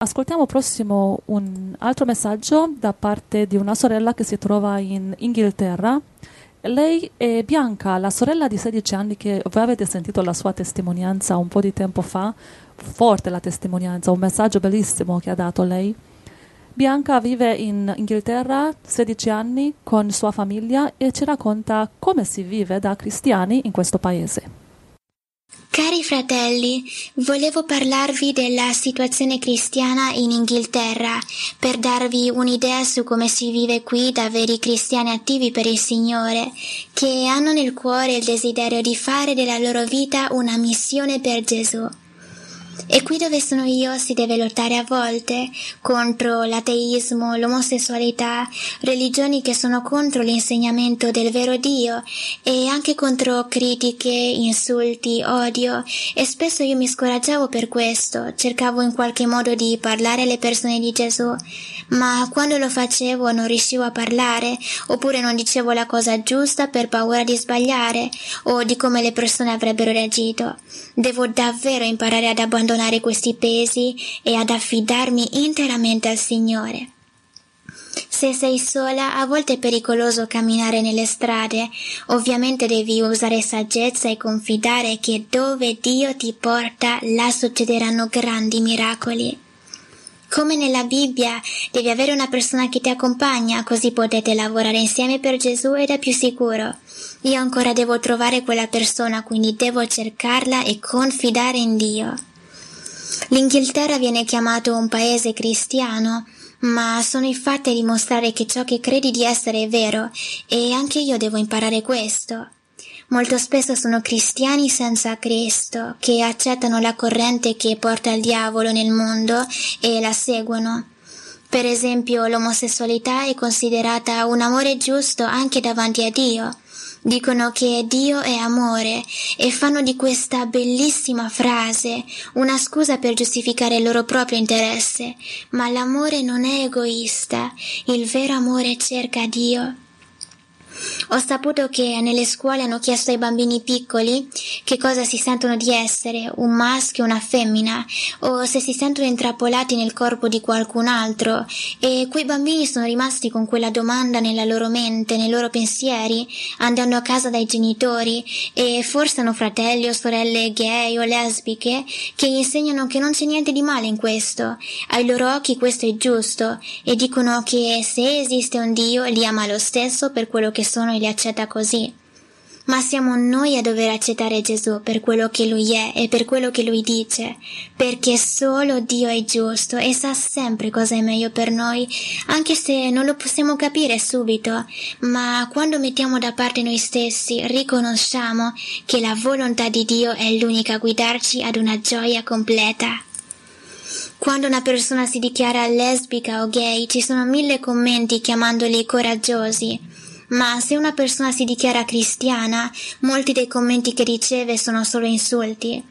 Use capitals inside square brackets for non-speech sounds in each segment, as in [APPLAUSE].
Ascoltiamo prossimo un altro messaggio da parte di una sorella che si trova in Inghilterra. Lei è Bianca, la sorella di 16 anni che voi avete sentito la sua testimonianza un po' di tempo fa. Forte la testimonianza, un messaggio bellissimo che ha dato lei. Bianca vive in Inghilterra 16 anni con sua famiglia e ci racconta come si vive da cristiani in questo paese. Cari fratelli, volevo parlarvi della situazione cristiana in Inghilterra per darvi un'idea su come si vive qui da veri cristiani attivi per il Signore, che hanno nel cuore il desiderio di fare della loro vita una missione per Gesù. E qui dove sono io si deve lottare a volte contro l'ateismo, l'omosessualità, religioni che sono contro l'insegnamento del vero Dio e anche contro critiche, insulti, odio e spesso io mi scoraggiavo per questo, cercavo in qualche modo di parlare alle persone di Gesù, ma quando lo facevo non riuscivo a parlare oppure non dicevo la cosa giusta per paura di sbagliare o di come le persone avrebbero reagito. Devo davvero imparare ad abbandonare abbandonare questi pesi e ad affidarmi interamente al Signore. Se sei sola, a volte è pericoloso camminare nelle strade. Ovviamente devi usare saggezza e confidare che dove Dio ti porta, là succederanno grandi miracoli. Come nella Bibbia, devi avere una persona che ti accompagna, così potete lavorare insieme per Gesù ed è più sicuro. Io ancora devo trovare quella persona, quindi devo cercarla e confidare in Dio. L'Inghilterra viene chiamato un paese cristiano, ma sono i fatti a dimostrare che ciò che credi di essere è vero e anche io devo imparare questo. Molto spesso sono cristiani senza Cristo, che accettano la corrente che porta il diavolo nel mondo e la seguono. Per esempio, l'omosessualità è considerata un amore giusto anche davanti a Dio, dicono che Dio è amore e fanno di questa bellissima frase una scusa per giustificare il loro proprio interesse, ma l'amore non è egoista, il vero amore cerca Dio ho saputo che nelle scuole hanno chiesto ai bambini piccoli che cosa si sentono di essere, un maschio o una femmina, o se si sentono intrappolati nel corpo di qualcun altro, e quei bambini sono rimasti con quella domanda nella loro mente, nei loro pensieri, andando a casa dai genitori, e forse hanno fratelli o sorelle gay o lesbiche che gli insegnano che non c'è niente di male in questo. Ai loro occhi questo è giusto, e dicono che se esiste un Dio li ama lo stesso per quello che e li accetta così. Ma siamo noi a dover accettare Gesù per quello che Lui è e per quello che Lui dice, perché solo Dio è giusto e sa sempre cosa è meglio per noi, anche se non lo possiamo capire subito, ma quando mettiamo da parte noi stessi riconosciamo che la volontà di Dio è l'unica a guidarci ad una gioia completa. Quando una persona si dichiara lesbica o gay ci sono mille commenti chiamandoli coraggiosi, ma se una persona si dichiara cristiana, molti dei commenti che riceve sono solo insulti.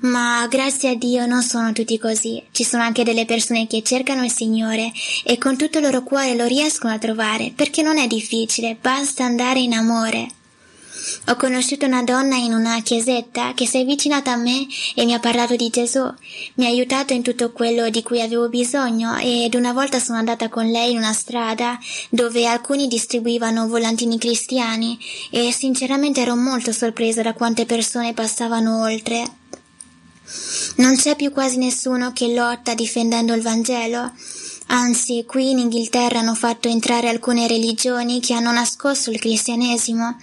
Ma grazie a Dio non sono tutti così. Ci sono anche delle persone che cercano il Signore e con tutto il loro cuore lo riescono a trovare, perché non è difficile, basta andare in amore. Ho conosciuto una donna in una chiesetta che si è avvicinata a me e mi ha parlato di Gesù. Mi ha aiutato in tutto quello di cui avevo bisogno ed una volta sono andata con lei in una strada dove alcuni distribuivano volantini cristiani e sinceramente ero molto sorpresa da quante persone passavano oltre. Non c'è più quasi nessuno che lotta difendendo il Vangelo. Anzi, qui in Inghilterra hanno fatto entrare alcune religioni che hanno nascosto il cristianesimo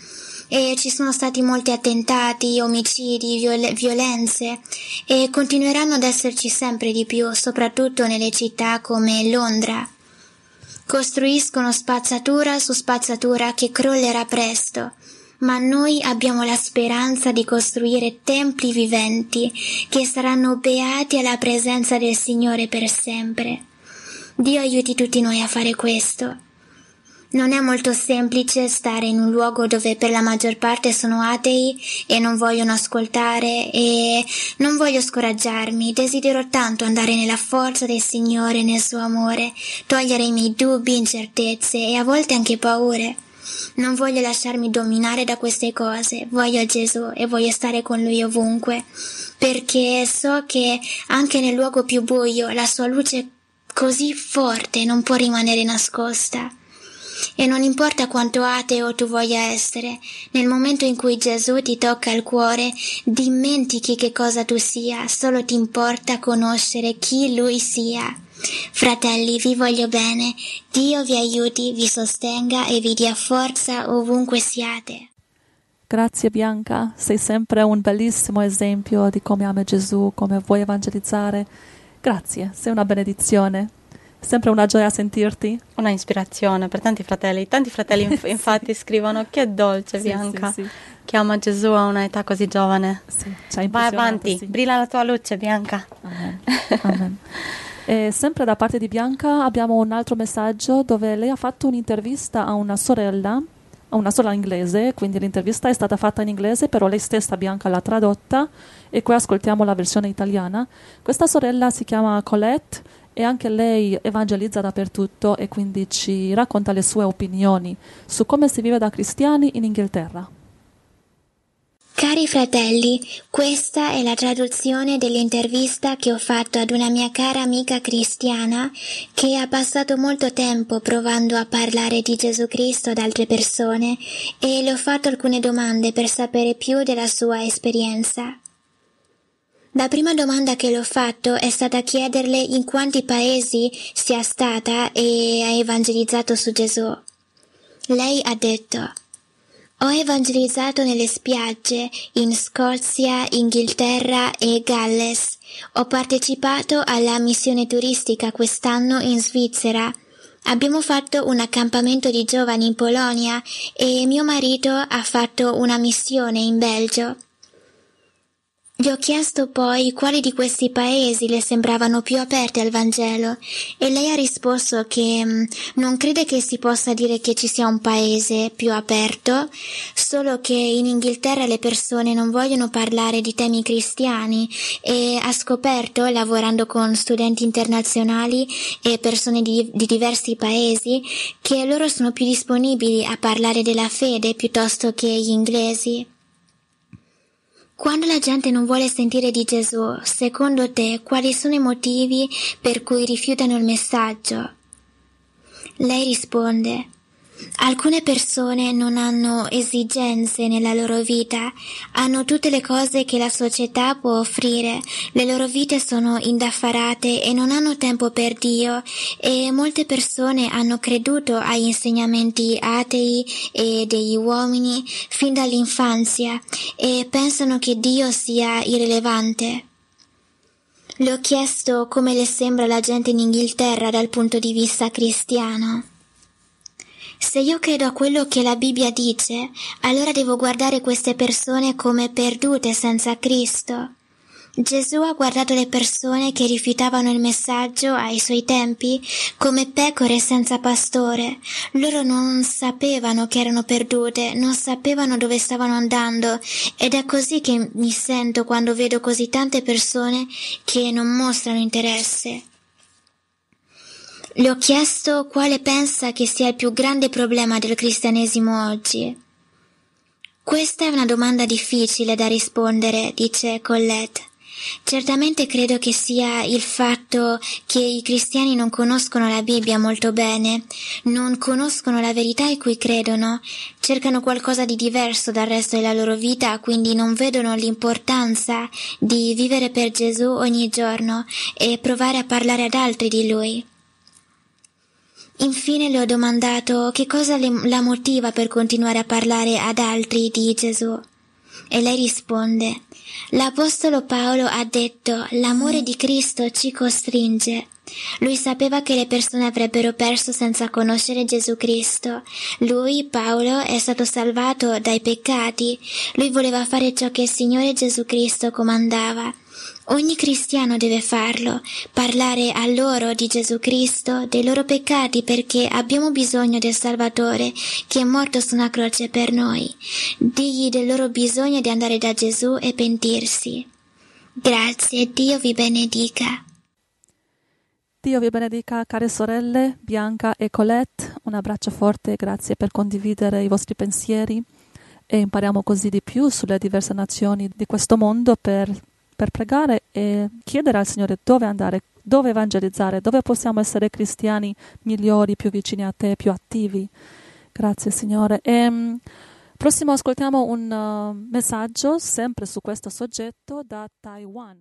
e ci sono stati molti attentati, omicidi, viol- violenze e continueranno ad esserci sempre di più, soprattutto nelle città come Londra. Costruiscono spazzatura su spazzatura che crollerà presto, ma noi abbiamo la speranza di costruire templi viventi che saranno beati alla presenza del Signore per sempre. Dio aiuti tutti noi a fare questo. Non è molto semplice stare in un luogo dove per la maggior parte sono atei e non vogliono ascoltare e non voglio scoraggiarmi, desidero tanto andare nella forza del Signore, nel suo amore, togliere i miei dubbi, incertezze e a volte anche paure. Non voglio lasciarmi dominare da queste cose, voglio Gesù e voglio stare con Lui ovunque. perché so che anche nel luogo più buio la sua luce così forte non può rimanere nascosta. E non importa quanto ateo tu voglia essere, nel momento in cui Gesù ti tocca il cuore, dimentichi che cosa tu sia, solo ti importa conoscere chi Lui sia. Fratelli, vi voglio bene, Dio vi aiuti, vi sostenga e vi dia forza ovunque siate. Grazie Bianca, sei sempre un bellissimo esempio di come ama Gesù, come vuoi evangelizzare. Grazie, sei una benedizione. Sempre una gioia sentirti. Una ispirazione per tanti fratelli. Tanti fratelli inf- [LAUGHS] infatti scrivono che dolce Sì, Bianca, sì, sì. che ama Gesù a un'età così giovane. Sì, ci ha Vai avanti, brilla la tua luce Bianca. Amen. Amen. E sempre da parte di Bianca abbiamo un altro messaggio dove lei ha fatto un'intervista a una sorella, a una sorella inglese, quindi l'intervista è stata fatta in inglese, però lei stessa Bianca l'ha tradotta e qui ascoltiamo la versione italiana. Questa sorella si chiama Colette e anche lei evangelizza dappertutto e quindi ci racconta le sue opinioni su come si vive da cristiani in Inghilterra. Cari fratelli, questa è la traduzione dell'intervista che ho fatto ad una mia cara amica cristiana che ha passato molto tempo provando a parlare di Gesù Cristo ad altre persone e le ho fatto alcune domande per sapere più della sua esperienza. La prima domanda che le ho fatto è stata chiederle in quanti paesi sia stata e ha evangelizzato su Gesù. Lei ha detto ho evangelizzato nelle spiagge in Scozia, Inghilterra e Galles. Ho partecipato alla missione turistica quest'anno in Svizzera. Abbiamo fatto un accampamento di giovani in Polonia e mio marito ha fatto una missione in Belgio. Gli ho chiesto poi quali di questi paesi le sembravano più aperti al Vangelo e lei ha risposto che mm, non crede che si possa dire che ci sia un paese più aperto, solo che in Inghilterra le persone non vogliono parlare di temi cristiani e ha scoperto, lavorando con studenti internazionali e persone di, di diversi paesi, che loro sono più disponibili a parlare della fede piuttosto che gli inglesi. Quando la gente non vuole sentire di Gesù, secondo te quali sono i motivi per cui rifiutano il messaggio? Lei risponde, alcune persone non hanno esigenze nella loro vita, hanno tutte le cose che la società può offrire, le loro vite sono indaffarate e non hanno tempo per Dio e molte persone hanno creduto agli insegnamenti atei e degli uomini fin dall'infanzia e pensano che Dio sia irrilevante. Le ho chiesto come le sembra la gente in Inghilterra dal punto di vista cristiano. Se io credo a quello che la Bibbia dice, allora devo guardare queste persone come perdute senza Cristo. Gesù ha guardato le persone che rifiutavano il messaggio ai suoi tempi come pecore senza pastore. Loro non sapevano che erano perdute, non sapevano dove stavano andando ed è così che mi sento quando vedo così tante persone che non mostrano interesse. Le ho chiesto quale pensa che sia il più grande problema del cristianesimo oggi. Questa è una domanda difficile da rispondere, dice Colette. Certamente credo che sia il fatto che i cristiani non conoscono la Bibbia molto bene, non conoscono la verità in cui credono, cercano qualcosa di diverso dal resto della loro vita, quindi non vedono l'importanza di vivere per Gesù ogni giorno e provare a parlare ad altri di Lui. Infine le ho domandato che cosa le- la motiva per continuare a parlare ad altri di Gesù. E lei risponde, l'Apostolo Paolo ha detto, l'amore di Cristo ci costringe. Lui sapeva che le persone avrebbero perso senza conoscere Gesù Cristo. Lui, Paolo, è stato salvato dai peccati. Lui voleva fare ciò che il Signore Gesù Cristo comandava. Ogni cristiano deve farlo, parlare a loro di Gesù Cristo, dei loro peccati perché abbiamo bisogno del Salvatore che è morto su una croce per noi. Digli del loro bisogno di andare da Gesù e pentirsi. Grazie, Dio vi benedica. Dio vi benedica, care sorelle Bianca e Colette. Un abbraccio forte grazie per condividere i vostri pensieri e impariamo così di più sulle diverse nazioni di questo mondo per, per pregare e chiedere al Signore dove andare, dove evangelizzare, dove possiamo essere cristiani migliori, più vicini a te, più attivi. Grazie Signore. E, um, prossimo ascoltiamo un uh, messaggio sempre su questo soggetto da Taiwan.